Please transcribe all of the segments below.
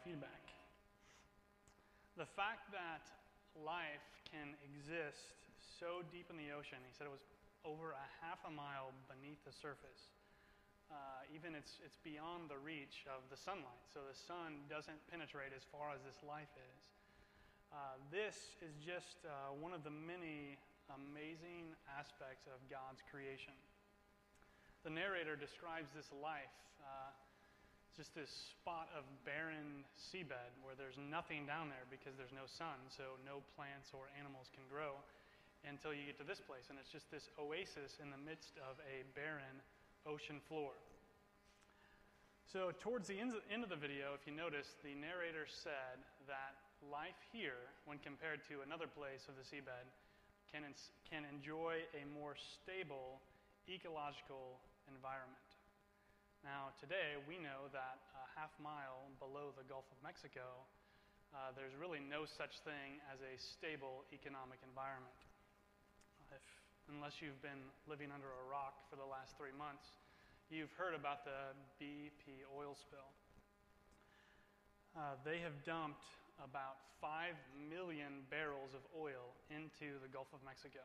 feedback. The fact that life can exist so deep in the ocean, he said it was over a half a mile beneath the surface. Uh, even it's, it's beyond the reach of the sunlight, so the sun doesn't penetrate as far as this life is. Uh, this is just uh, one of the many amazing aspects of God's creation. The narrator describes this life uh, just this spot of barren seabed where there's nothing down there because there's no sun, so no plants or animals can grow until you get to this place. And it's just this oasis in the midst of a barren ocean floor. So, towards the end of the video, if you notice, the narrator said that life here, when compared to another place of the seabed, can, can enjoy a more stable ecological environment. Now, today we know that a half mile below the Gulf of Mexico, uh, there's really no such thing as a stable economic environment. If, unless you've been living under a rock for the last three months, you've heard about the BP oil spill. Uh, they have dumped about 5 million barrels of oil into the Gulf of Mexico.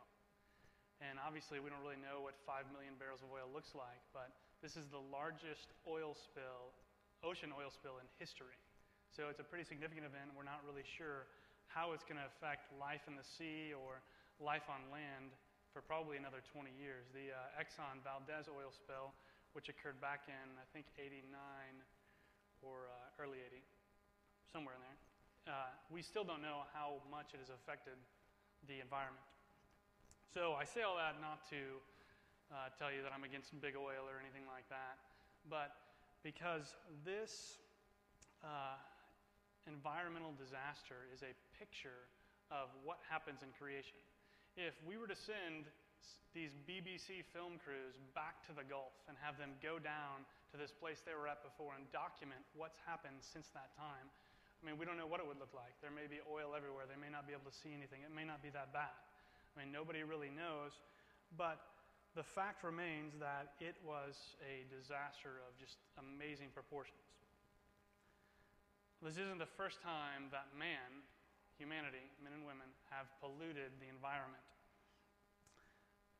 And obviously, we don't really know what 5 million barrels of oil looks like, but this is the largest oil spill, ocean oil spill in history. So it's a pretty significant event. We're not really sure how it's going to affect life in the sea or life on land for probably another 20 years. The uh, Exxon Valdez oil spill, which occurred back in, I think, 89 or uh, early 80, somewhere in there, uh, we still don't know how much it has affected the environment. So I say all that not to uh, tell you that I'm against big oil or anything like that, but because this uh, environmental disaster is a picture of what happens in creation. If we were to send these BBC film crews back to the Gulf and have them go down to this place they were at before and document what's happened since that time, I mean, we don't know what it would look like. There may be oil everywhere. They may not be able to see anything. It may not be that bad. I mean, nobody really knows. But the fact remains that it was a disaster of just amazing proportions. This isn't the first time that man, humanity, men and women, have polluted the environment.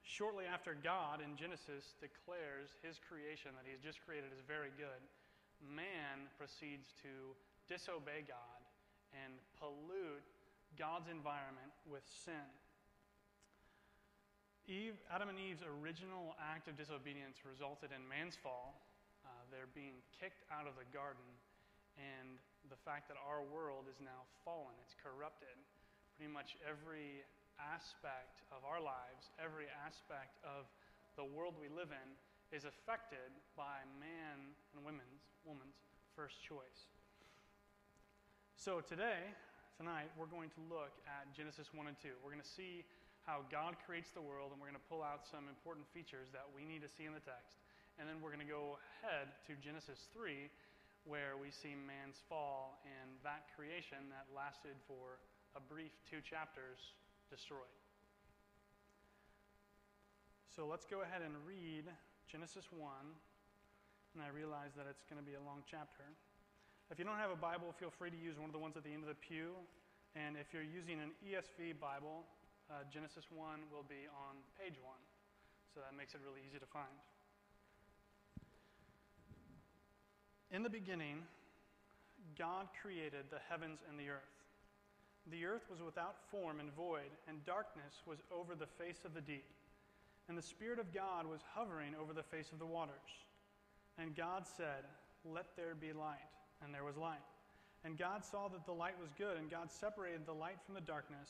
Shortly after God in Genesis declares his creation that he's just created is very good, man proceeds to disobey God and pollute God's environment with sin. Eve, Adam and Eve's original act of disobedience resulted in man's fall, uh, their being kicked out of the garden, and the fact that our world is now fallen. It's corrupted. Pretty much every aspect of our lives, every aspect of the world we live in, is affected by man and women's, woman's first choice. So today, tonight, we're going to look at Genesis 1 and 2. We're going to see how God creates the world, and we're going to pull out some important features that we need to see in the text. And then we're going to go ahead to Genesis 3, where we see man's fall and that creation that lasted for a brief two chapters destroyed. So let's go ahead and read Genesis 1. And I realize that it's going to be a long chapter. If you don't have a Bible, feel free to use one of the ones at the end of the pew. And if you're using an ESV Bible, uh, Genesis 1 will be on page 1. So that makes it really easy to find. In the beginning, God created the heavens and the earth. The earth was without form and void, and darkness was over the face of the deep. And the Spirit of God was hovering over the face of the waters. And God said, Let there be light. And there was light. And God saw that the light was good, and God separated the light from the darkness.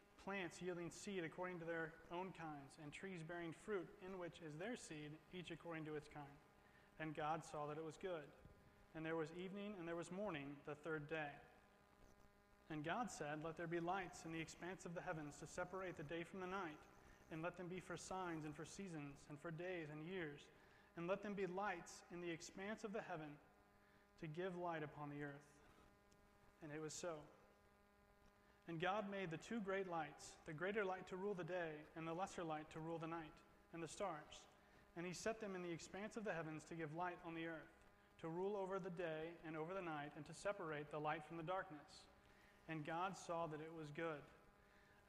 plants yielding seed according to their own kinds, and trees bearing fruit, in which is their seed, each according to its kind. And God saw that it was good. And there was evening and there was morning the third day. And God said, Let there be lights in the expanse of the heavens to separate the day from the night, and let them be for signs and for seasons and for days and years, and let them be lights in the expanse of the heaven to give light upon the earth. And it was so. And God made the two great lights, the greater light to rule the day, and the lesser light to rule the night, and the stars. And he set them in the expanse of the heavens to give light on the earth, to rule over the day and over the night, and to separate the light from the darkness. And God saw that it was good.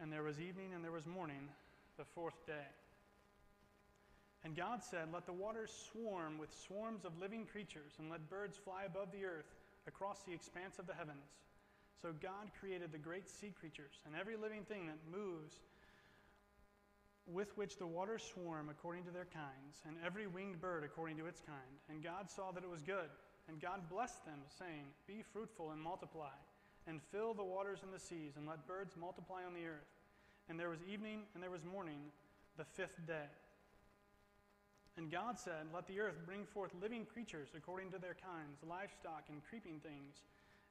And there was evening and there was morning, the fourth day. And God said, Let the waters swarm with swarms of living creatures, and let birds fly above the earth across the expanse of the heavens. So God created the great sea creatures and every living thing that moves, with which the waters swarm according to their kinds, and every winged bird according to its kind. And God saw that it was good. And God blessed them, saying, Be fruitful and multiply, and fill the waters and the seas, and let birds multiply on the earth. And there was evening and there was morning, the fifth day. And God said, Let the earth bring forth living creatures according to their kinds, livestock and creeping things,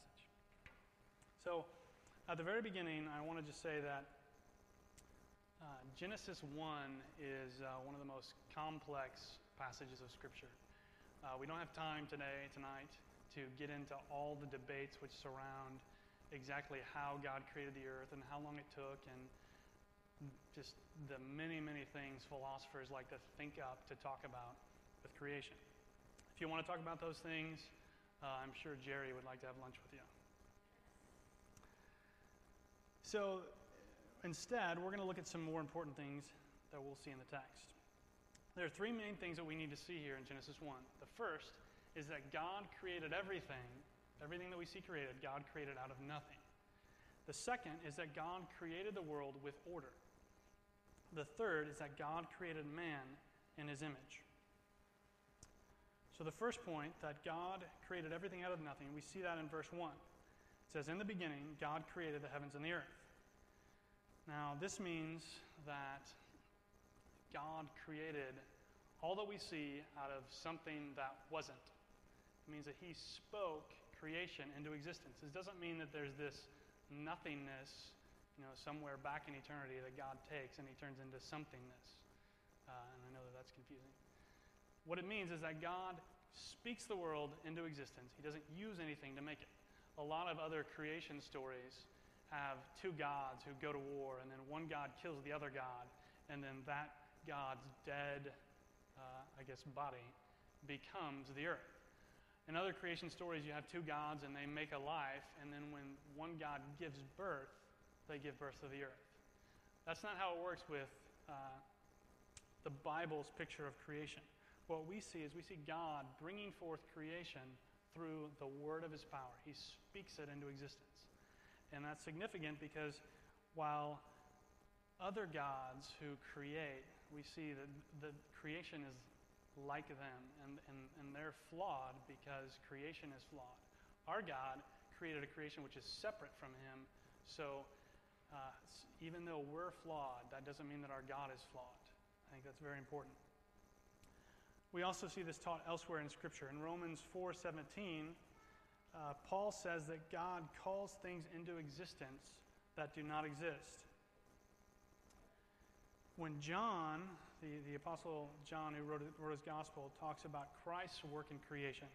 Passage. So, at the very beginning, I want to just say that uh, Genesis 1 is uh, one of the most complex passages of Scripture. Uh, we don't have time today, tonight, to get into all the debates which surround exactly how God created the earth and how long it took and just the many, many things philosophers like to think up to talk about with creation. If you want to talk about those things, uh, I'm sure Jerry would like to have lunch with you. So, instead, we're going to look at some more important things that we'll see in the text. There are three main things that we need to see here in Genesis 1. The first is that God created everything, everything that we see created, God created out of nothing. The second is that God created the world with order. The third is that God created man in his image. So, the first point, that God created everything out of nothing, we see that in verse 1. It says, In the beginning, God created the heavens and the earth. Now, this means that God created all that we see out of something that wasn't. It means that He spoke creation into existence. This doesn't mean that there's this nothingness, you know, somewhere back in eternity that God takes and He turns into somethingness. Uh, and I know that that's confusing. What it means is that God speaks the world into existence. He doesn't use anything to make it. A lot of other creation stories have two gods who go to war, and then one god kills the other god, and then that god's dead, uh, I guess, body becomes the earth. In other creation stories, you have two gods and they make a life, and then when one god gives birth, they give birth to the earth. That's not how it works with uh, the Bible's picture of creation. What we see is we see God bringing forth creation through the word of his power. He speaks it into existence. And that's significant because while other gods who create, we see that the creation is like them and, and, and they're flawed because creation is flawed. Our God created a creation which is separate from him. So uh, even though we're flawed, that doesn't mean that our God is flawed. I think that's very important. We also see this taught elsewhere in Scripture. In Romans 4:17, uh, Paul says that God calls things into existence that do not exist. When John, the, the Apostle John, who wrote, wrote his gospel, talks about Christ's work in creation,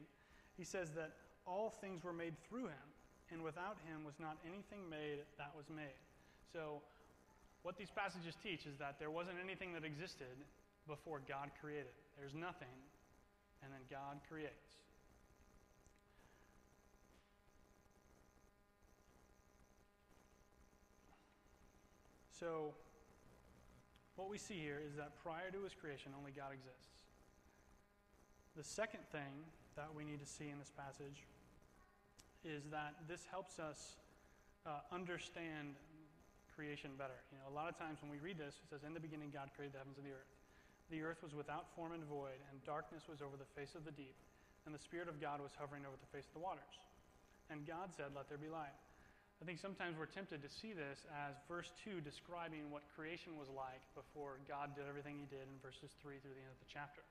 he says that all things were made through him, and without him was not anything made that was made. So, what these passages teach is that there wasn't anything that existed before God created. There's nothing, and then God creates. So, what we see here is that prior to his creation, only God exists. The second thing that we need to see in this passage is that this helps us uh, understand creation better. You know, a lot of times when we read this, it says, In the beginning, God created the heavens and the earth. The earth was without form and void, and darkness was over the face of the deep, and the Spirit of God was hovering over the face of the waters. And God said, Let there be light. I think sometimes we're tempted to see this as verse 2 describing what creation was like before God did everything he did in verses 3 through the end of the chapter.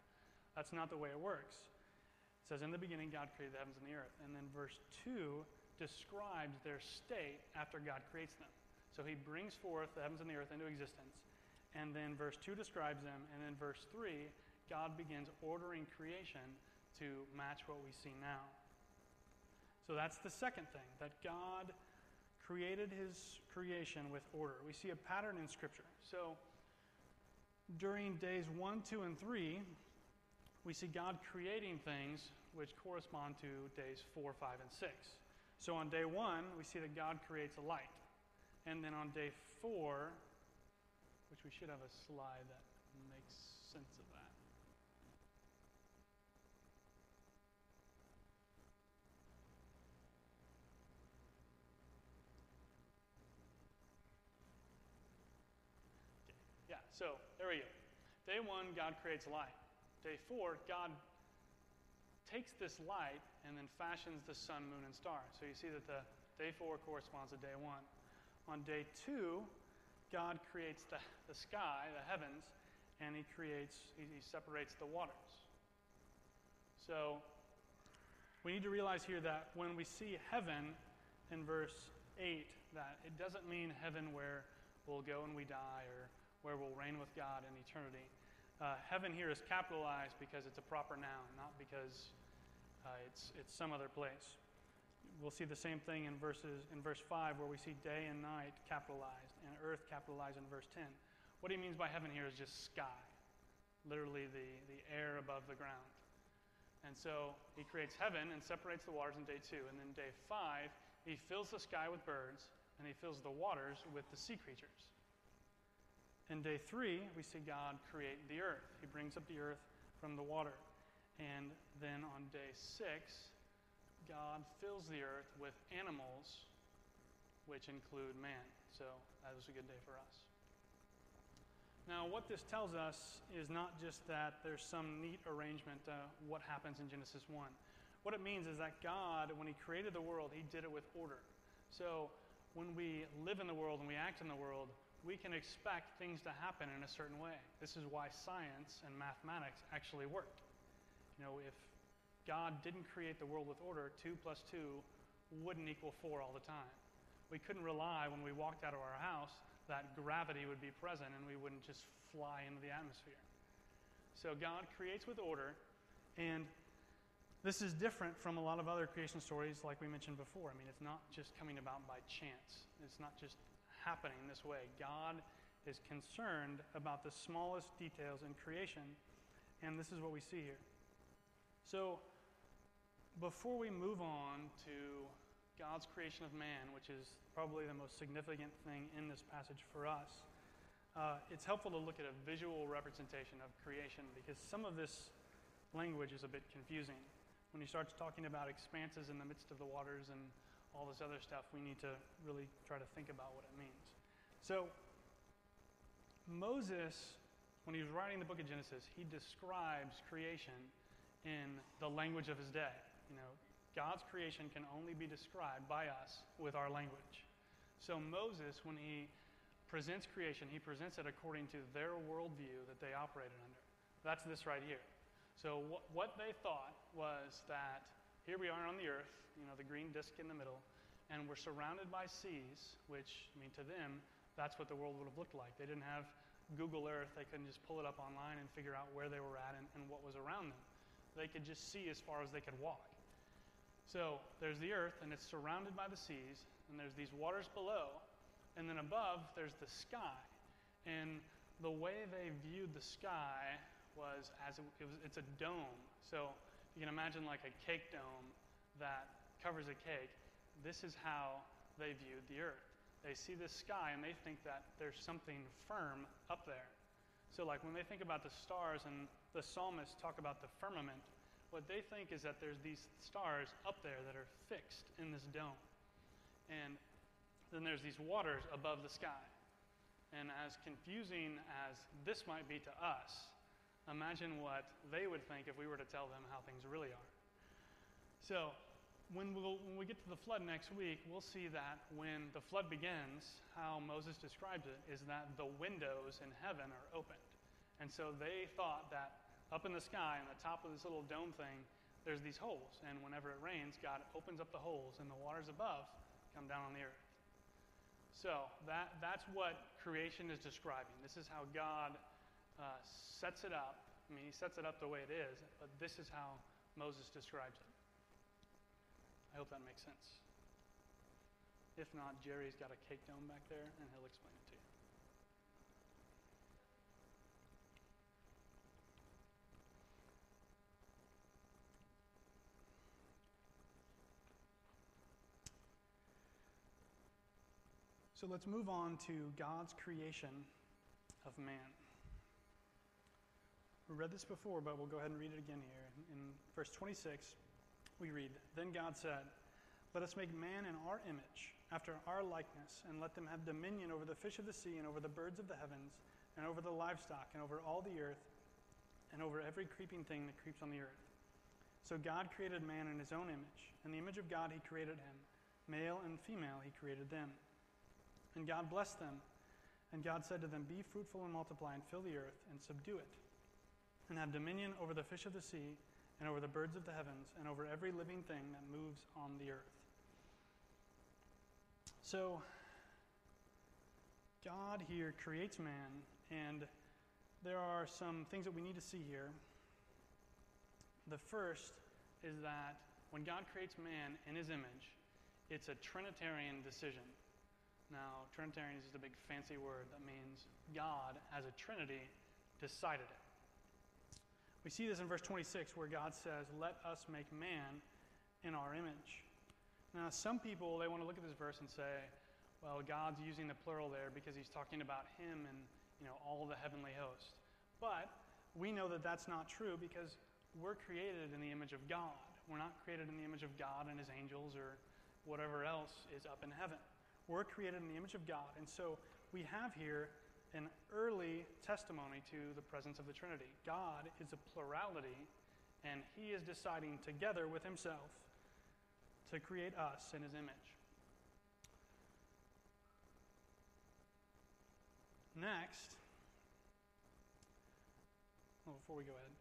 That's not the way it works. It says, In the beginning, God created the heavens and the earth. And then verse 2 describes their state after God creates them. So he brings forth the heavens and the earth into existence. And then verse 2 describes them. And then verse 3, God begins ordering creation to match what we see now. So that's the second thing, that God created his creation with order. We see a pattern in Scripture. So during days 1, 2, and 3, we see God creating things which correspond to days 4, 5, and 6. So on day 1, we see that God creates a light. And then on day 4, which we should have a slide that makes sense of that. Yeah, so there we go. Day one, God creates light. Day four, God takes this light and then fashions the sun, moon, and stars. So you see that the day four corresponds to day one. On day two, God creates the, the sky, the heavens, and he creates, he, he separates the waters. So we need to realize here that when we see heaven in verse 8, that it doesn't mean heaven where we'll go and we die or where we'll reign with God in eternity. Uh, heaven here is capitalized because it's a proper noun, not because uh, it's, it's some other place. We'll see the same thing in verses in verse 5 where we see day and night capitalized and earth capitalized in verse 10. What he means by heaven here is just sky, literally the, the air above the ground. And so he creates heaven and separates the waters in day two. And then day five, he fills the sky with birds and he fills the waters with the sea creatures. In day three, we see God create the earth. He brings up the earth from the water. And then on day six, God fills the earth with animals, which include man. So that was a good day for us. Now, what this tells us is not just that there's some neat arrangement to what happens in Genesis 1. What it means is that God, when He created the world, He did it with order. So when we live in the world and we act in the world, we can expect things to happen in a certain way. This is why science and mathematics actually work. You know, if God didn't create the world with order, 2 plus 2 wouldn't equal 4 all the time. We couldn't rely when we walked out of our house that gravity would be present and we wouldn't just fly into the atmosphere. So God creates with order, and this is different from a lot of other creation stories like we mentioned before. I mean, it's not just coming about by chance. It's not just happening this way. God is concerned about the smallest details in creation, and this is what we see here. So, before we move on to God's creation of man, which is probably the most significant thing in this passage for us, uh, it's helpful to look at a visual representation of creation because some of this language is a bit confusing. When he starts talking about expanses in the midst of the waters and all this other stuff, we need to really try to think about what it means. So, Moses, when he was writing the book of Genesis, he describes creation in the language of his day. You know, God's creation can only be described by us with our language. So Moses, when he presents creation, he presents it according to their worldview that they operated under. That's this right here. So wh- what they thought was that here we are on the earth, you know, the green disk in the middle, and we're surrounded by seas, which, I mean, to them, that's what the world would have looked like. They didn't have Google Earth. They couldn't just pull it up online and figure out where they were at and, and what was around them. They could just see as far as they could walk. So there's the earth, and it's surrounded by the seas, and there's these waters below, and then above there's the sky. And the way they viewed the sky was as it, it was, it's a dome. So you can imagine like a cake dome that covers a cake. This is how they viewed the earth. They see the sky and they think that there's something firm up there. So, like when they think about the stars and the psalmists talk about the firmament, what they think is that there's these stars up there that are fixed in this dome. And then there's these waters above the sky. And as confusing as this might be to us, imagine what they would think if we were to tell them how things really are. So, when, we'll, when we get to the flood next week, we'll see that when the flood begins, how Moses describes it is that the windows in heaven are opened. And so they thought that up in the sky, on the top of this little dome thing, there's these holes. And whenever it rains, God opens up the holes, and the waters above come down on the earth. So that, that's what creation is describing. This is how God uh, sets it up. I mean, he sets it up the way it is, but this is how Moses describes it. I hope that makes sense. If not, Jerry's got a cake dome back there, and he'll explain it So let's move on to God's creation of man. We read this before, but we'll go ahead and read it again here. In verse 26, we read Then God said, Let us make man in our image, after our likeness, and let them have dominion over the fish of the sea, and over the birds of the heavens, and over the livestock, and over all the earth, and over every creeping thing that creeps on the earth. So God created man in his own image. In the image of God, he created him. Male and female, he created them. And God blessed them. And God said to them, Be fruitful and multiply, and fill the earth, and subdue it, and have dominion over the fish of the sea, and over the birds of the heavens, and over every living thing that moves on the earth. So, God here creates man, and there are some things that we need to see here. The first is that when God creates man in his image, it's a Trinitarian decision. Now, Trinitarian is just a big fancy word that means God, as a Trinity, decided it. We see this in verse 26 where God says, Let us make man in our image. Now, some people, they want to look at this verse and say, well, God's using the plural there because he's talking about him and, you know, all the heavenly host. But we know that that's not true because we're created in the image of God. We're not created in the image of God and his angels or whatever else is up in heaven. We're created in the image of God. And so we have here an early testimony to the presence of the Trinity. God is a plurality, and he is deciding together with himself to create us in his image. Next, well, before we go ahead,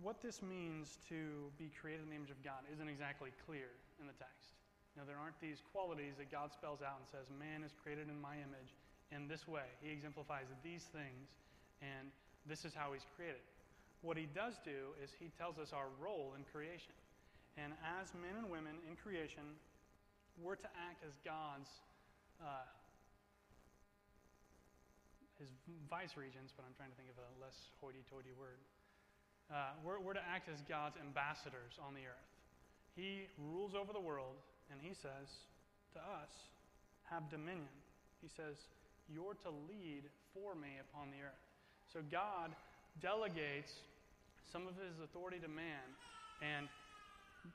what this means to be created in the image of God isn't exactly clear in the text. Now, there aren't these qualities that God spells out and says, Man is created in my image in this way. He exemplifies these things, and this is how he's created. What he does do is he tells us our role in creation. And as men and women in creation, we're to act as God's, uh, his vice regents, but I'm trying to think of a less hoity toity word. Uh, we're, we're to act as God's ambassadors on the earth. He rules over the world, and he says to us, have dominion. He says, you're to lead for me upon the earth. So God delegates some of his authority to man, and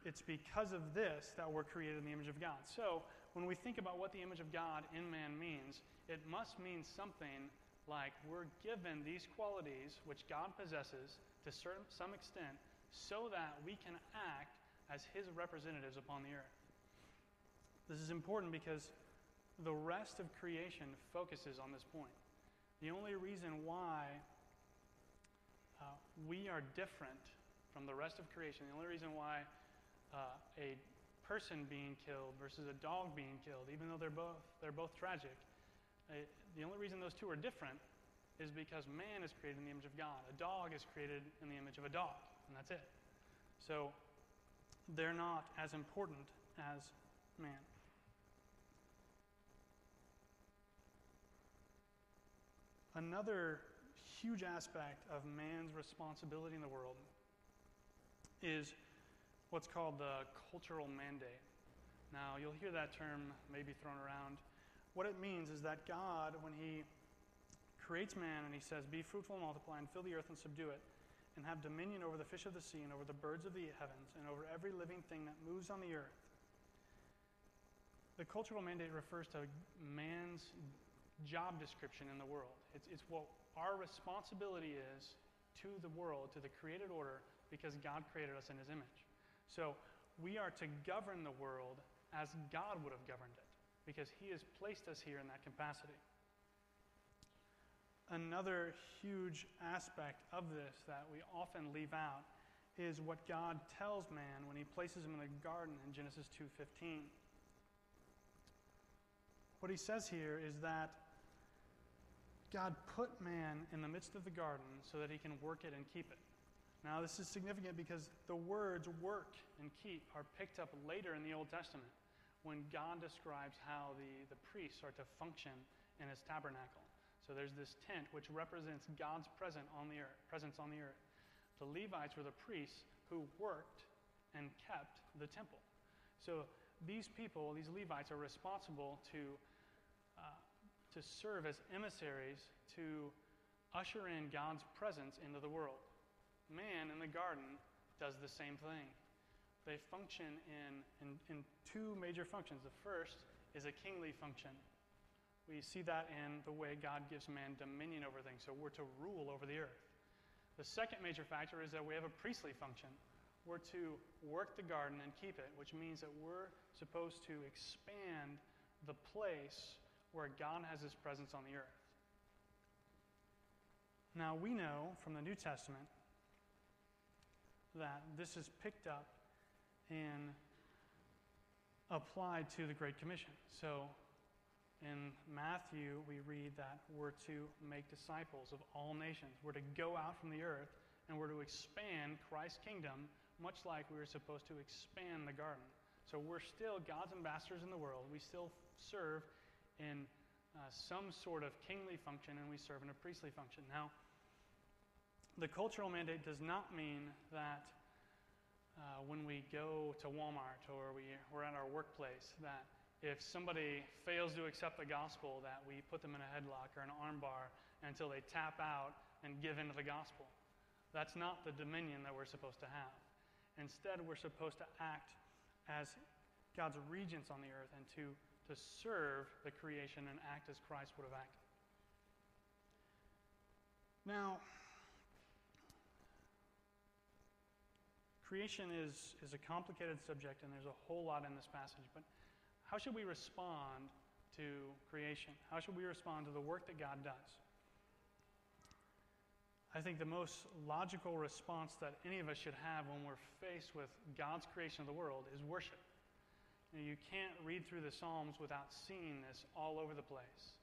it's because of this that we're created in the image of God. So when we think about what the image of God in man means, it must mean something like we're given these qualities which God possesses to certain, some extent so that we can act as his representatives upon the earth. This is important because the rest of creation focuses on this point. The only reason why uh, we are different from the rest of creation, the only reason why uh, a person being killed versus a dog being killed, even though they're both, they're both tragic, uh, the only reason those two are different is because man is created in the image of God. A dog is created in the image of a dog, and that's it. So they're not as important as man. Another huge aspect of man's responsibility in the world is what's called the cultural mandate. Now, you'll hear that term maybe thrown around. What it means is that God, when He creates man and He says, Be fruitful and multiply and fill the earth and subdue it, and have dominion over the fish of the sea and over the birds of the heavens and over every living thing that moves on the earth. The cultural mandate refers to man's job description in the world. It's, it's what our responsibility is to the world, to the created order, because God created us in His image. So we are to govern the world as God would have governed it, because He has placed us here in that capacity. Another huge aspect of this that we often leave out is what God tells man when he places him in the garden in Genesis 2:15. What he says here is that God put man in the midst of the garden so that he can work it and keep it. Now, this is significant because the words work and keep are picked up later in the Old Testament when God describes how the, the priests are to function in his tabernacle. So there's this tent which represents God's presence on the earth, presence on the earth. The Levites were the priests who worked and kept the temple. So these people, these Levites, are responsible to to serve as emissaries to usher in God's presence into the world. Man in the garden does the same thing. They function in, in, in two major functions. The first is a kingly function. We see that in the way God gives man dominion over things. So we're to rule over the earth. The second major factor is that we have a priestly function. We're to work the garden and keep it, which means that we're supposed to expand the place where God has his presence on the earth. Now, we know from the New Testament that this is picked up and applied to the Great Commission. So, in Matthew, we read that we're to make disciples of all nations. We're to go out from the earth and we're to expand Christ's kingdom, much like we were supposed to expand the garden. So, we're still God's ambassadors in the world. We still serve in uh, some sort of kingly function and we serve in a priestly function. Now, the cultural mandate does not mean that uh, when we go to Walmart or we, we're at our workplace, that if somebody fails to accept the gospel, that we put them in a headlock or an armbar until they tap out and give into the gospel. That's not the dominion that we're supposed to have. Instead, we're supposed to act as God's regents on the earth and to to serve the creation and act as Christ would have acted. Now, creation is, is a complicated subject, and there's a whole lot in this passage, but how should we respond to creation? How should we respond to the work that God does? I think the most logical response that any of us should have when we're faced with God's creation of the world is worship. You can't read through the Psalms without seeing this all over the place.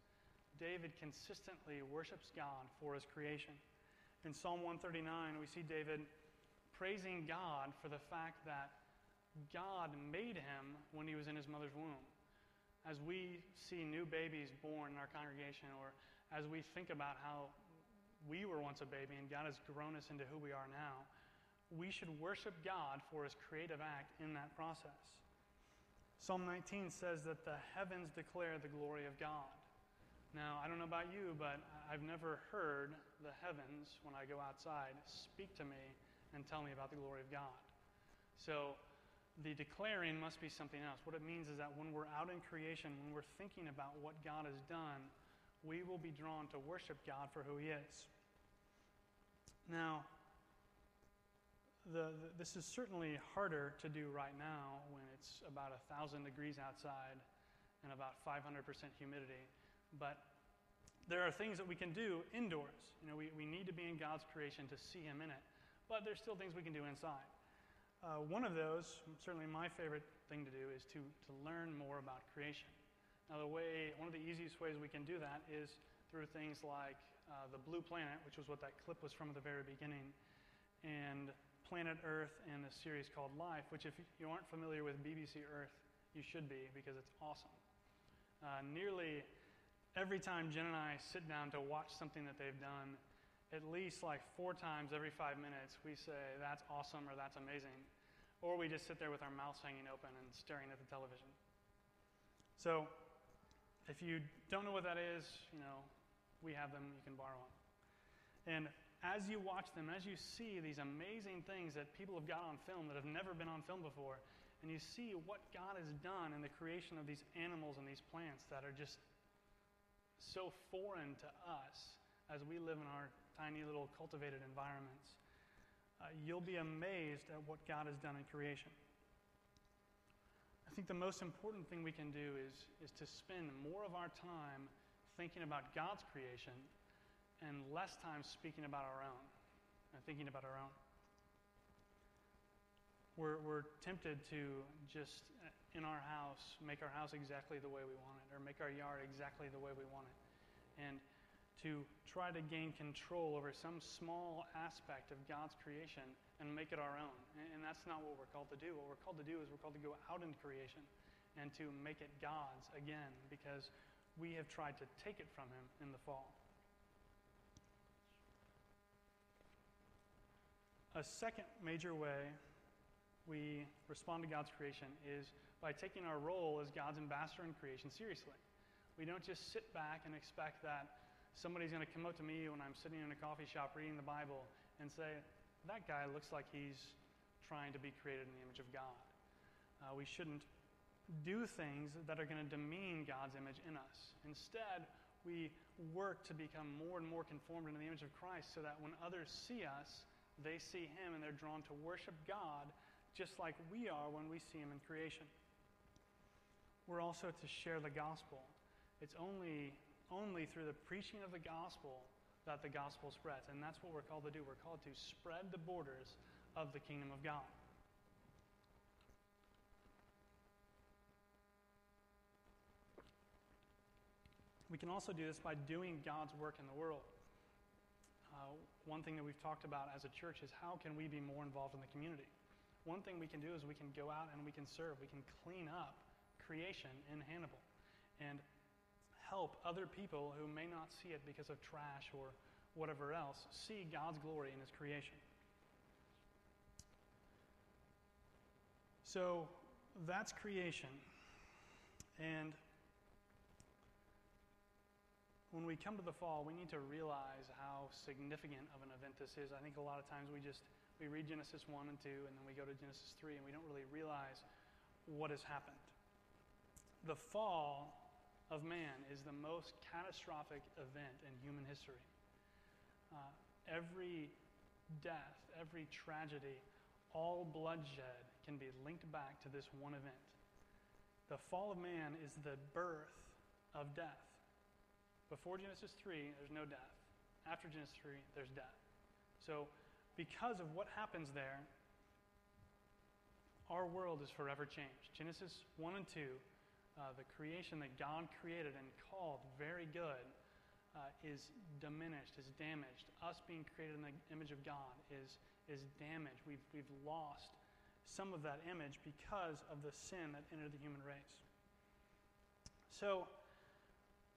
David consistently worships God for his creation. In Psalm 139, we see David praising God for the fact that God made him when he was in his mother's womb. As we see new babies born in our congregation, or as we think about how we were once a baby and God has grown us into who we are now, we should worship God for his creative act in that process. Psalm 19 says that the heavens declare the glory of God. Now, I don't know about you, but I've never heard the heavens, when I go outside, speak to me and tell me about the glory of God. So, the declaring must be something else. What it means is that when we're out in creation, when we're thinking about what God has done, we will be drawn to worship God for who He is. Now, the, the, this is certainly harder to do right now when it's about 1,000 degrees outside and about 500% humidity. But there are things that we can do indoors. You know, we, we need to be in God's creation to see Him in it, but there's still things we can do inside. Uh, one of those, certainly my favorite thing to do, is to, to learn more about creation. Now, the way, one of the easiest ways we can do that is through things like uh, the Blue Planet, which was what that clip was from at the very beginning, and Planet Earth and a series called Life, which, if you aren't familiar with BBC Earth, you should be because it's awesome. Uh, nearly every time Jen and I sit down to watch something that they've done, at least like four times every five minutes, we say, That's awesome or that's amazing. Or we just sit there with our mouths hanging open and staring at the television. So, if you don't know what that is, you know, we have them, you can borrow them. And as you watch them, as you see these amazing things that people have got on film that have never been on film before, and you see what God has done in the creation of these animals and these plants that are just so foreign to us as we live in our tiny little cultivated environments, uh, you'll be amazed at what God has done in creation. I think the most important thing we can do is, is to spend more of our time thinking about God's creation and less time speaking about our own and thinking about our own. We're, we're tempted to just, uh, in our house, make our house exactly the way we want it, or make our yard exactly the way we want it. And to try to gain control over some small aspect of God's creation and make it our own. And, and that's not what we're called to do. What we're called to do is we're called to go out into creation and to make it God's again because we have tried to take it from Him in the fall. A second major way we respond to God's creation is by taking our role as God's ambassador in creation seriously. We don't just sit back and expect that somebody's going to come up to me when I'm sitting in a coffee shop reading the Bible and say, That guy looks like he's trying to be created in the image of God. Uh, we shouldn't do things that are going to demean God's image in us. Instead, we work to become more and more conformed into the image of Christ so that when others see us, they see him and they're drawn to worship God just like we are when we see him in creation. We're also to share the gospel. It's only, only through the preaching of the gospel that the gospel spreads. And that's what we're called to do. We're called to spread the borders of the kingdom of God. We can also do this by doing God's work in the world. Uh, one thing that we've talked about as a church is how can we be more involved in the community? One thing we can do is we can go out and we can serve. We can clean up creation in Hannibal and help other people who may not see it because of trash or whatever else see God's glory in His creation. So that's creation. And when we come to the fall, we need to realize how significant of an event this is. I think a lot of times we just we read Genesis 1 and 2 and then we go to Genesis 3 and we don't really realize what has happened. The fall of man is the most catastrophic event in human history. Uh, every death, every tragedy, all bloodshed can be linked back to this one event. The fall of man is the birth of death. Before Genesis 3, there's no death. After Genesis 3, there's death. So, because of what happens there, our world is forever changed. Genesis 1 and 2, uh, the creation that God created and called very good, uh, is diminished, is damaged. Us being created in the image of God is, is damaged. We've, we've lost some of that image because of the sin that entered the human race. So,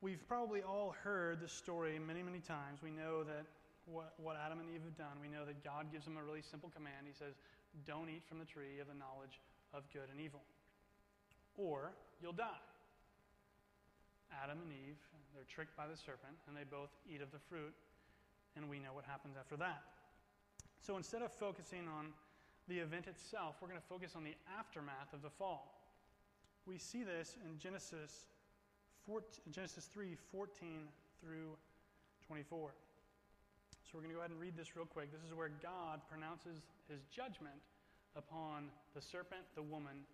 We've probably all heard this story many, many times. We know that what, what Adam and Eve have done, we know that God gives them a really simple command. He says, Don't eat from the tree of the knowledge of good and evil, or you'll die. Adam and Eve. They're tricked by the serpent, and they both eat of the fruit, and we know what happens after that. So instead of focusing on the event itself, we're going to focus on the aftermath of the fall. We see this in Genesis, 14, Genesis 3 14 through 24. So we're going to go ahead and read this real quick. This is where God pronounces his judgment upon the serpent, the woman,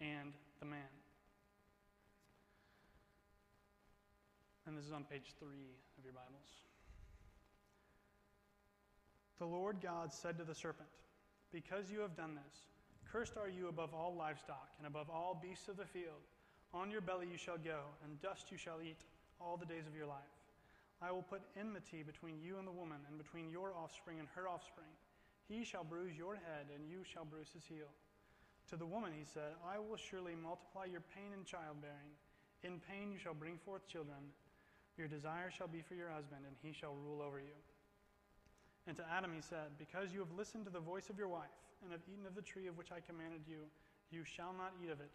and the man. And this is on page three of your Bibles. The Lord God said to the serpent, Because you have done this, cursed are you above all livestock and above all beasts of the field. On your belly you shall go, and dust you shall eat all the days of your life. I will put enmity between you and the woman, and between your offspring and her offspring. He shall bruise your head, and you shall bruise his heel. To the woman he said, I will surely multiply your pain in childbearing. In pain you shall bring forth children. Your desire shall be for your husband, and he shall rule over you. And to Adam he said, Because you have listened to the voice of your wife, and have eaten of the tree of which I commanded you, you shall not eat of it.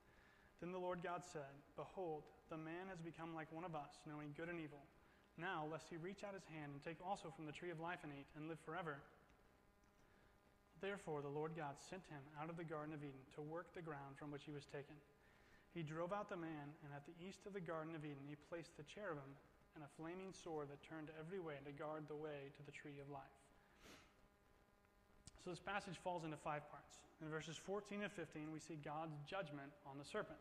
Then the Lord God said, Behold, the man has become like one of us, knowing good and evil. Now, lest he reach out his hand and take also from the tree of life and eat, and live forever. Therefore, the Lord God sent him out of the Garden of Eden to work the ground from which he was taken. He drove out the man, and at the east of the Garden of Eden he placed the cherubim and a flaming sword that turned every way to guard the way to the tree of life. So this passage falls into five parts. In verses 14 and 15, we see God's judgment on the serpent.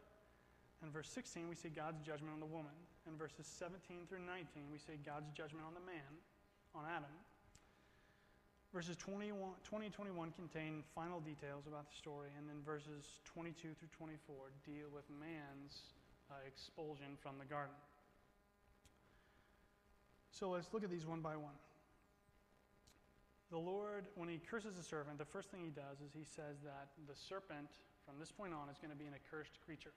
In verse 16, we see God's judgment on the woman. In verses 17 through 19, we see God's judgment on the man, on Adam. Verses 21, 20 and 21 contain final details about the story, and then verses 22 through 24 deal with man's uh, expulsion from the garden. So let's look at these one by one. The Lord, when he curses the serpent, the first thing he does is he says that the serpent, from this point on, is going to be an accursed creature.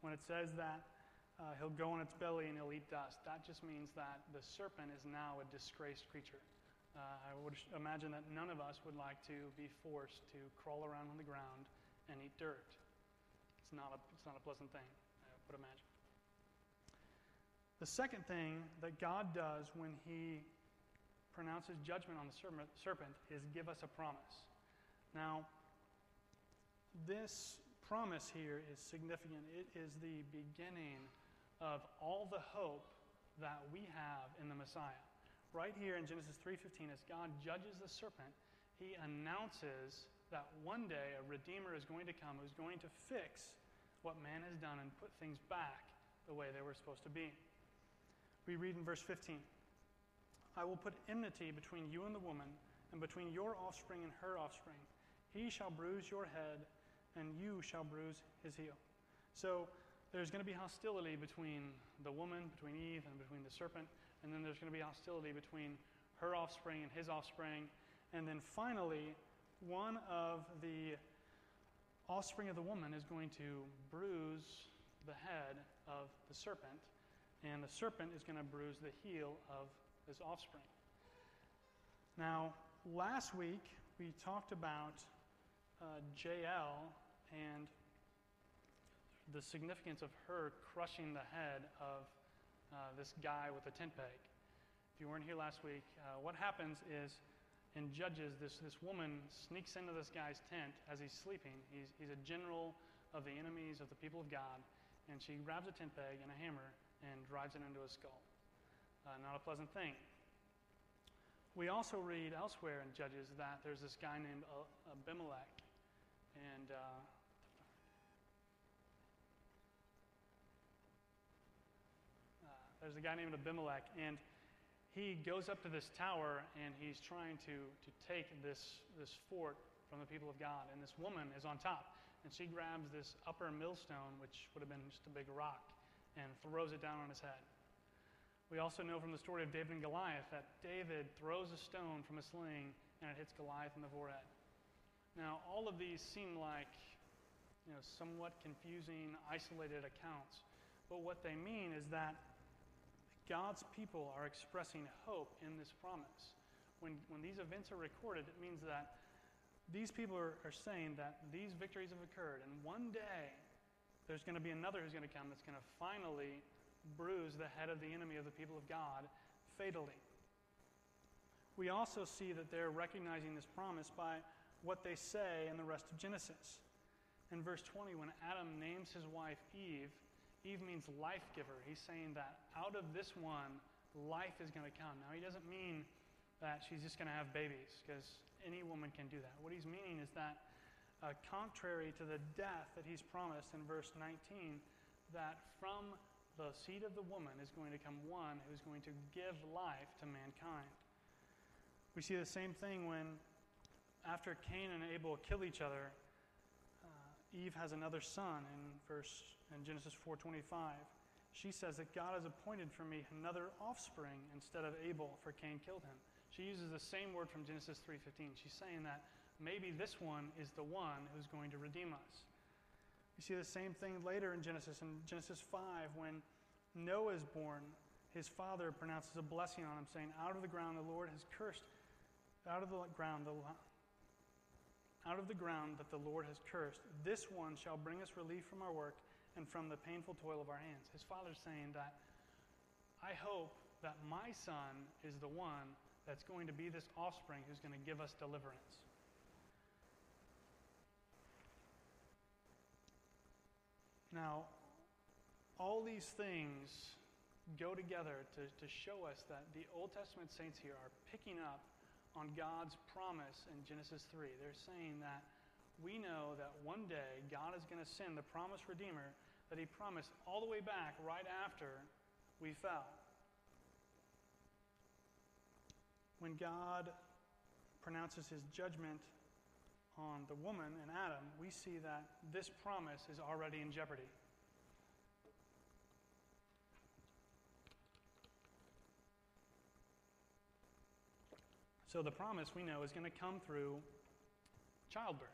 When it says that uh, he'll go on its belly and he'll eat dust, that just means that the serpent is now a disgraced creature. Uh, I would imagine that none of us would like to be forced to crawl around on the ground and eat dirt. It's not a, it's not a pleasant thing, I would imagine. The second thing that God does when he pronounces judgment on the serpent is give us a promise. Now, this promise here is significant. It is the beginning of all the hope that we have in the Messiah. Right here in Genesis 3:15 as God judges the serpent, he announces that one day a redeemer is going to come who's going to fix what man has done and put things back the way they were supposed to be. We read in verse 15 I will put enmity between you and the woman, and between your offspring and her offspring. He shall bruise your head, and you shall bruise his heel. So there's going to be hostility between the woman, between Eve, and between the serpent. And then there's going to be hostility between her offspring and his offspring. And then finally, one of the offspring of the woman is going to bruise the head of the serpent and the serpent is going to bruise the heel of his offspring. Now, last week we talked about uh, Jael and the significance of her crushing the head of uh, this guy with a tent peg. If you weren't here last week, uh, what happens is in Judges, this, this woman sneaks into this guy's tent as he's sleeping. He's, he's a general of the enemies of the people of God, and she grabs a tent peg and a hammer and drives it into his skull. Uh, not a pleasant thing. We also read elsewhere in Judges that there's this guy named Abimelech, and uh, uh, there's a guy named Abimelech, and he goes up to this tower and he's trying to, to take this, this fort from the people of God. And this woman is on top, and she grabs this upper millstone, which would have been just a big rock, and throws it down on his head. We also know from the story of David and Goliath that David throws a stone from a sling and it hits Goliath in the forehead. Now, all of these seem like you know, somewhat confusing, isolated accounts. But what they mean is that God's people are expressing hope in this promise. When, when these events are recorded, it means that these people are, are saying that these victories have occurred, and one day there's going to be another who's going to come that's going to finally bruise the head of the enemy of the people of God fatally. We also see that they're recognizing this promise by what they say in the rest of Genesis. In verse 20, when Adam names his wife Eve, Eve means life giver. He's saying that out of this one, life is going to come. Now, he doesn't mean that she's just going to have babies, because any woman can do that. What he's meaning is that, uh, contrary to the death that he's promised in verse 19, that from the seed of the woman is going to come one who's going to give life to mankind. We see the same thing when, after Cain and Abel kill each other, Eve has another son in verse in Genesis 4:25. She says that God has appointed for me another offspring instead of Abel, for Cain killed him. She uses the same word from Genesis 3:15. She's saying that maybe this one is the one who's going to redeem us. You see the same thing later in Genesis in Genesis 5 when Noah is born. His father pronounces a blessing on him, saying, "Out of the ground the Lord has cursed. Out of the ground the out of the ground that the Lord has cursed. This one shall bring us relief from our work and from the painful toil of our hands. His father's saying that I hope that my son is the one that's going to be this offspring who's going to give us deliverance. Now, all these things go together to, to show us that the Old Testament saints here are picking up on God's promise in Genesis 3. They're saying that we know that one day God is going to send the promised Redeemer that He promised all the way back right after we fell. When God pronounces His judgment on the woman and Adam, we see that this promise is already in jeopardy. So the promise we know is going to come through childbirth.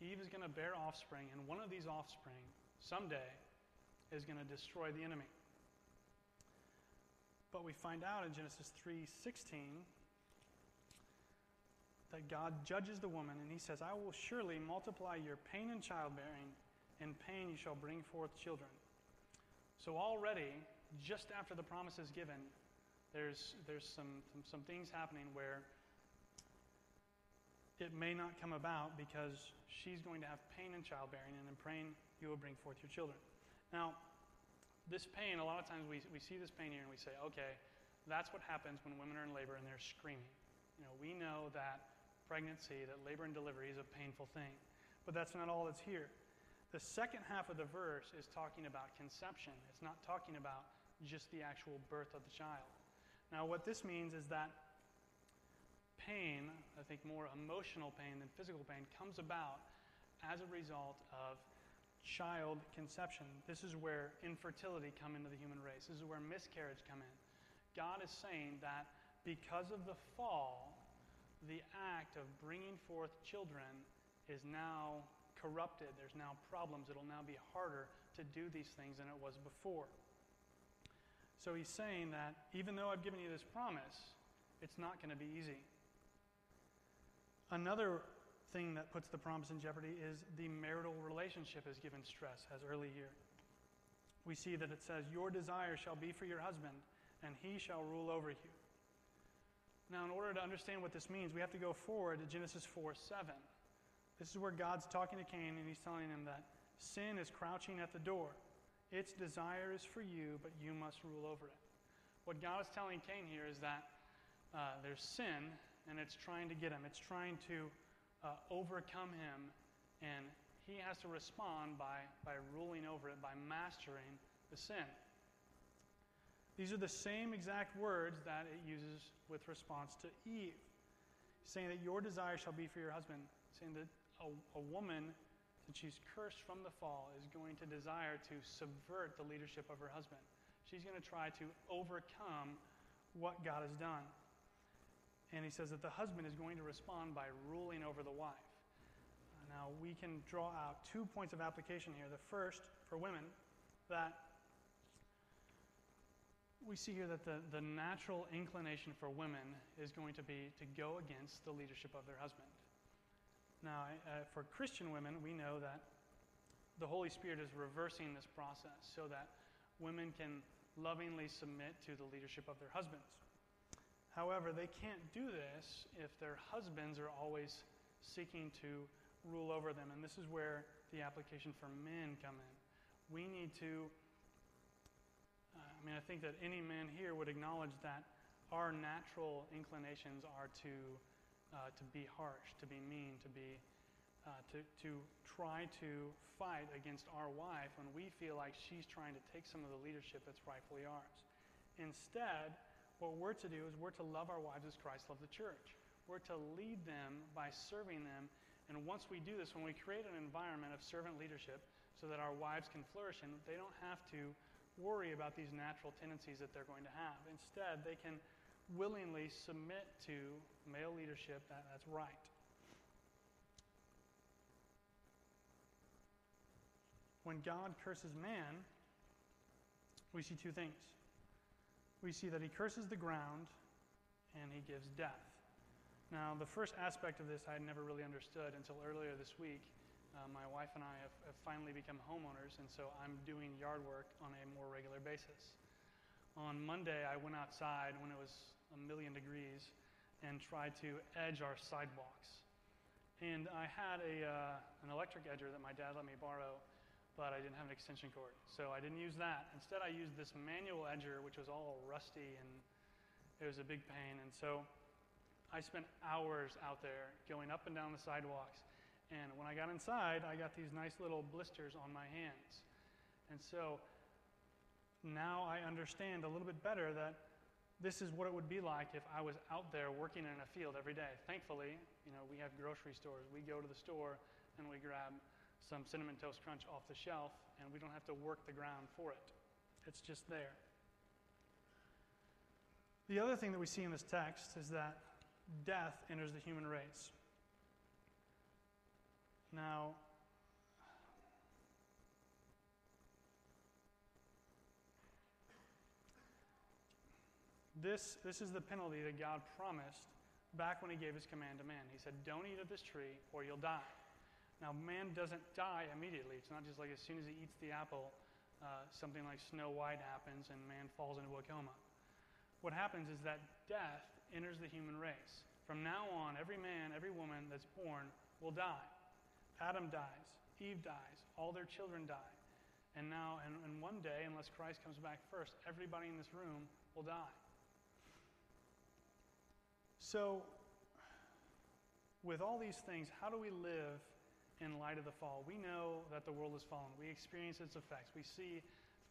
Eve is going to bear offspring, and one of these offspring someday is going to destroy the enemy. But we find out in Genesis 3:16 that God judges the woman and he says, "I will surely multiply your pain in childbearing, in pain you shall bring forth children." So already, just after the promise is given, there's, there's some, some, some things happening where it may not come about because she's going to have pain in childbearing, and in praying, you will bring forth your children. Now, this pain, a lot of times we, we see this pain here and we say, okay, that's what happens when women are in labor and they're screaming. You know, we know that pregnancy, that labor and delivery is a painful thing. But that's not all that's here. The second half of the verse is talking about conception. It's not talking about just the actual birth of the child. Now, what this means is that pain, I think more emotional pain than physical pain, comes about as a result of child conception. This is where infertility come into the human race. This is where miscarriage come in. God is saying that because of the fall, the act of bringing forth children is now corrupted. There's now problems. It'll now be harder to do these things than it was before. So he's saying that even though I've given you this promise, it's not going to be easy. Another thing that puts the promise in jeopardy is the marital relationship is given stress, as early here. We see that it says, Your desire shall be for your husband, and he shall rule over you. Now, in order to understand what this means, we have to go forward to Genesis 4 7. This is where God's talking to Cain, and he's telling him that sin is crouching at the door. Its desire is for you, but you must rule over it. What God is telling Cain here is that uh, there's sin, and it's trying to get him. It's trying to uh, overcome him, and he has to respond by, by ruling over it, by mastering the sin. These are the same exact words that it uses with response to Eve, saying that your desire shall be for your husband, saying that a, a woman, since she's cursed from the fall, is going to desire to subvert the leadership of her husband. She's going to try to overcome what God has done. And he says that the husband is going to respond by ruling over the wife. Now, we can draw out two points of application here. The first, for women, that we see here that the, the natural inclination for women is going to be to go against the leadership of their husband. Now, uh, for Christian women, we know that the Holy Spirit is reversing this process so that women can lovingly submit to the leadership of their husbands. However, they can't do this if their husbands are always seeking to rule over them. And this is where the application for men come in. We need to, uh, I mean, I think that any man here would acknowledge that our natural inclinations are to, uh, to be harsh, to be mean, to be, uh, to, to try to fight against our wife when we feel like she's trying to take some of the leadership that's rightfully ours. Instead, what we're to do is we're to love our wives as Christ loved the church. We're to lead them by serving them and once we do this, when we create an environment of servant leadership so that our wives can flourish and they don't have to worry about these natural tendencies that they're going to have. Instead, they can willingly submit to male leadership that, that's right. When God curses man, we see two things. We see that he curses the ground and he gives death. Now, the first aspect of this I had never really understood until earlier this week. Uh, my wife and I have, have, finally become homeowners, and so I'm doing yard work on a more regular basis. On Monday, I went outside when it was a million degrees and tried to edge our sidewalks. And I had a, uh, an electric edger that my dad let me borrow, but I didn't have an extension cord. So I didn't use that. Instead, I used this manual edger, which was all rusty and it was a big pain. And so I spent hours out there going up and down the sidewalks. And when I got inside, I got these nice little blisters on my hands. And so now I understand a little bit better that this is what it would be like if I was out there working in a field every day. Thankfully, you know, we have grocery stores. We go to the store and we grab some cinnamon toast crunch off the shelf and we don't have to work the ground for it. It's just there. The other thing that we see in this text is that death enters the human race. Now, this, this is the penalty that God promised back when He gave His command to man. He said, Don't eat of this tree or you'll die. Now, man doesn't die immediately. It's not just like as soon as he eats the apple, uh, something like Snow White happens and man falls into a coma. What happens is that death enters the human race. From now on, every man, every woman that's born will die. Adam dies, Eve dies, all their children die. And now, and, and one day, unless Christ comes back first, everybody in this room will die. So, with all these things, how do we live in light of the fall? We know that the world has fallen. We experience its effects. We see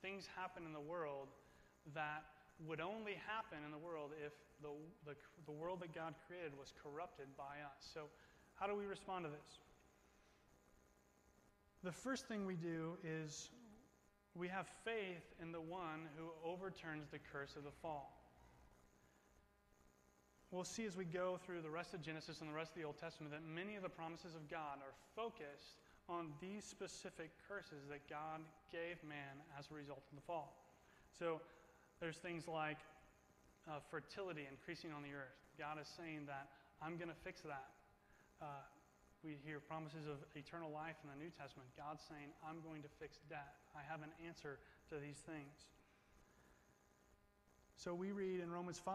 things happen in the world that would only happen in the world if the, the, the world that God created was corrupted by us. So, how do we respond to this? The first thing we do is we have faith in the one who overturns the curse of the fall. We'll see as we go through the rest of Genesis and the rest of the Old Testament that many of the promises of God are focused on these specific curses that God gave man as a result of the fall. So, there's things like uh, fertility increasing on the earth. God is saying that I'm going to fix that. Uh, we hear promises of eternal life in the New Testament. God's saying, I'm going to fix death. I have an answer to these things. So we read in Romans 5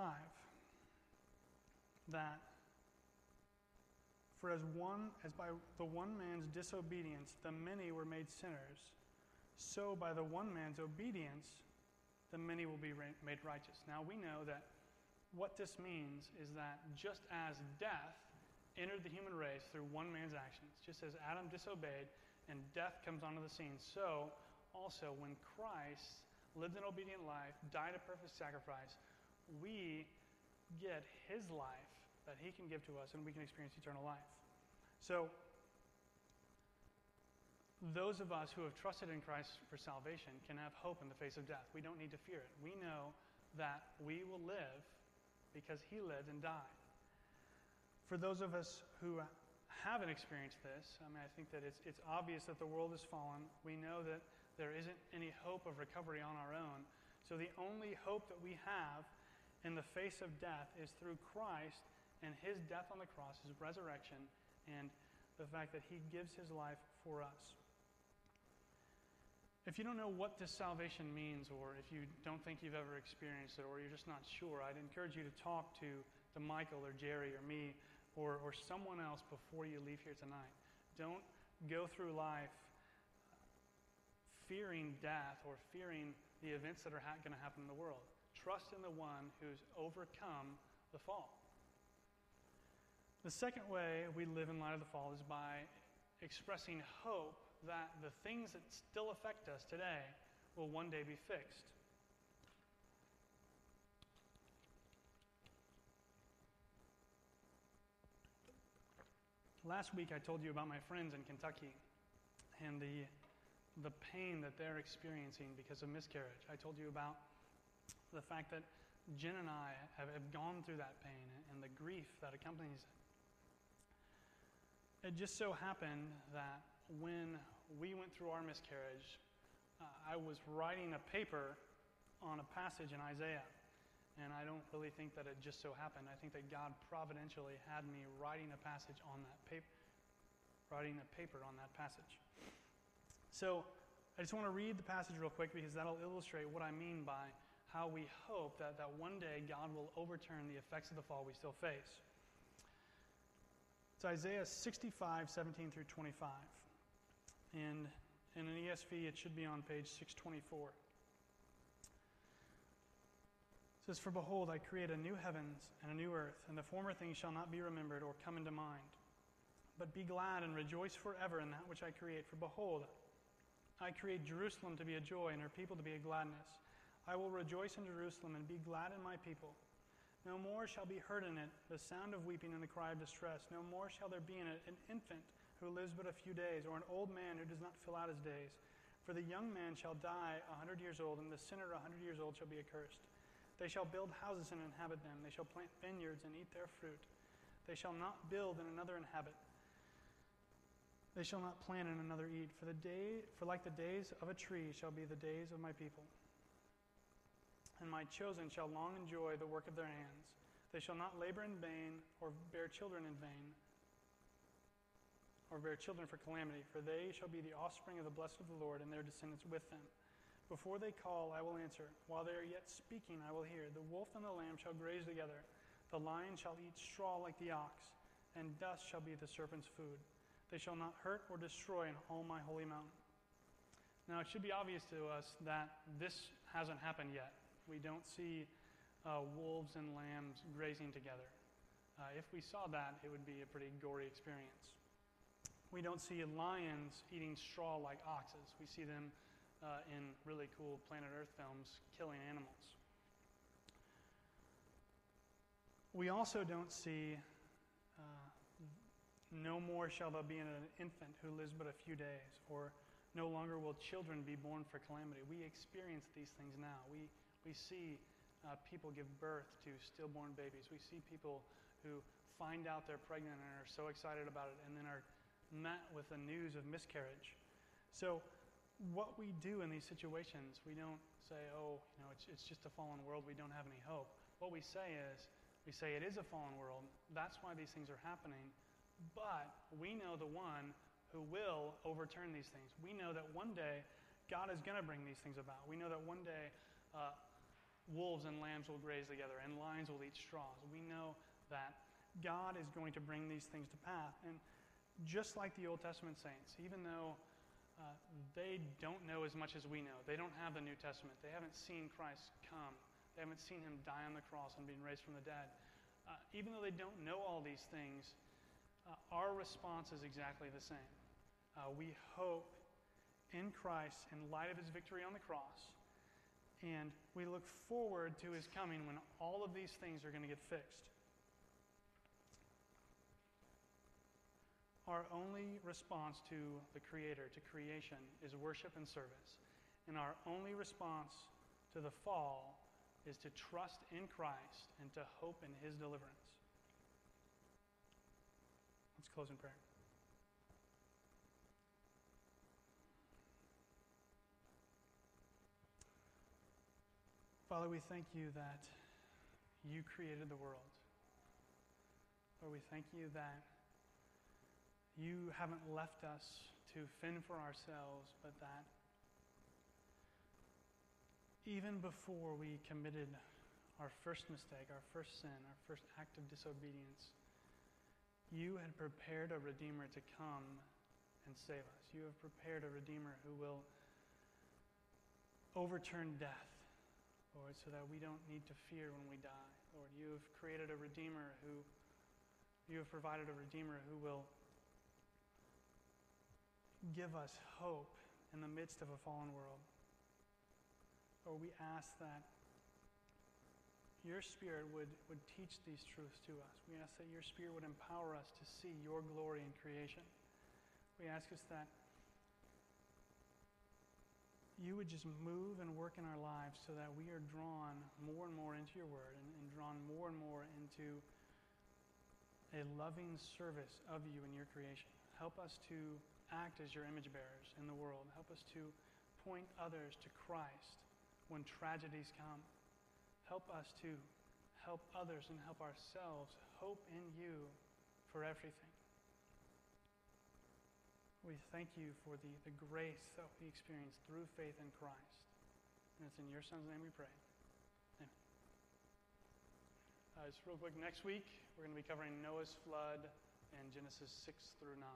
that for as one as by the one man's disobedience the many were made sinners, so by the one man's obedience the many will be made righteous. Now we know that what this means is that just as death entered the human race through one man's actions, just as Adam disobeyed and death comes onto the scene, so also when Christ lived an obedient life, died a perfect sacrifice, we get his life that he can give to us and we can experience eternal life. So, those of us who have trusted in Christ for salvation can have hope in the face of death. We don't need to fear it. We know that we will live because he lived and died. For those of us who haven't experienced this, I mean, I think that it's, it's obvious that the world has fallen. We know that there isn't any hope of recovery on our own. So the only hope that we have in the face of death is through Christ and his death on the cross, his resurrection, and the fact that he gives his life for us. If you don't know what this salvation means, or if you don't think you've ever experienced it, or you're just not sure, I'd encourage you to talk to, to Michael or Jerry or me or, or someone else before you leave here tonight. Don't go through life fearing death or fearing the events that are ha- going to happen in the world. Trust in the one who's overcome the fall. The second way we live in light of the fall is by expressing hope that the things that still affect us today will one day be fixed. Last week I told you about my friends in Kentucky and the, the pain that they're experiencing because of miscarriage. I told you about the fact that Jen and I have, have gone through that pain and the grief that accompanies it. It just so happened that when we went through our miscarriage, uh, I was writing a paper on a passage in Isaiah. And I don't really think that it just so happened. I think that God providentially had me writing a passage on that paper, writing a paper on that passage. So I just want to read the passage real quick because that'll illustrate what I mean by how we hope that, that one day God will overturn the effects of the fall we still face. It's Isaiah 65, 17 through 25. And in an ESV, it should be on page 624. It says, For behold, I create a new heavens and a new earth, and the former things shall not be remembered or come into mind. But be glad and rejoice forever in that which I create. For behold, I create Jerusalem to be a joy, and her people to be a gladness. I will rejoice in Jerusalem and be glad in my people. No more shall be heard in it the sound of weeping and the cry of distress. No more shall there be in it an infant who lives but a few days, or an old man who does not fill out his days. For the young man shall die a hundred years old, and the sinner a hundred years old shall be accursed. They shall build houses and inhabit them. They shall plant vineyards and eat their fruit. They shall not build and another inhabit. They shall not plant and another eat. For the day, for like the days of a tree shall be the days of my people. And my chosen shall long enjoy the work of their hands. They shall not labor in vain or bear children in vain or bear children for calamity, for they shall be the offspring of the blessed of the Lord, and their descendants with them. Before they call, I will answer. While they are yet speaking, I will hear. The wolf and the lamb shall graze together. The lion shall eat straw like the ox, and dust shall be the serpent's food. They shall not hurt or destroy in all my holy mountain. Now, it should be obvious to us that this hasn't happened yet. We don't see uh, wolves and lambs grazing together. Uh, if we saw that, it would be a pretty gory experience. We don't see lions eating straw like oxes. We see them uh, in really cool Planet Earth films killing animals. We also don't see, uh, no more shall there be an infant who lives but a few days, or no longer will children be born for calamity. We experience these things now. We, we see uh, people give birth to stillborn babies. We see people who find out they're pregnant and are so excited about it and then are met with the news of miscarriage. So, what we do in these situations, we don't say, oh, you know, it's, it's just a fallen world, we don't have any hope. What we say is, we say it is a fallen world, that's why these things are happening, but we know the one who will overturn these things. We know that one day God is going to bring these things about. We know that one day uh, wolves and lambs will graze together and lions will eat straws. We know that God is going to bring these things to pass. And just like the Old Testament saints, even though uh, they don't know as much as we know, they don't have the New Testament, they haven't seen Christ come, they haven't seen him die on the cross and being raised from the dead. Uh, even though they don't know all these things, uh, our response is exactly the same. Uh, we hope in Christ in light of his victory on the cross, and we look forward to his coming when all of these things are going to get fixed. our only response to the Creator, to creation, is worship and service. And our only response to the fall is to trust in Christ and to hope in His deliverance. Let's close in prayer. Father, we thank you that you created the world. Lord, we thank you that you haven't left us to fend for ourselves, but that even before we committed our first mistake, our first sin, our first act of disobedience, you had prepared a Redeemer to come and save us. You have prepared a Redeemer who will overturn death Lord, so that we don't need to fear when we die. Lord, you have created a Redeemer who, you have provided a Redeemer who will give us hope in the midst of a fallen world. Lord, we ask that your Spirit would, would teach these truths to us. We ask that your Spirit would empower us to see your glory in creation. We ask us that you would just move and work in our lives so that we are drawn more and more into your word and, and drawn more and more into a loving service of you and your creation. Help us to act as your image bearers in the world. Help us to point others to Christ when tragedies come. Help us to help others and help ourselves hope in you for everything. We thank you for the, the grace that we experience through faith in Christ. And it's in your Son's name we pray. Amen. Uh, just real quick, next week we're going to be covering Noah's flood and Genesis 6 through 9.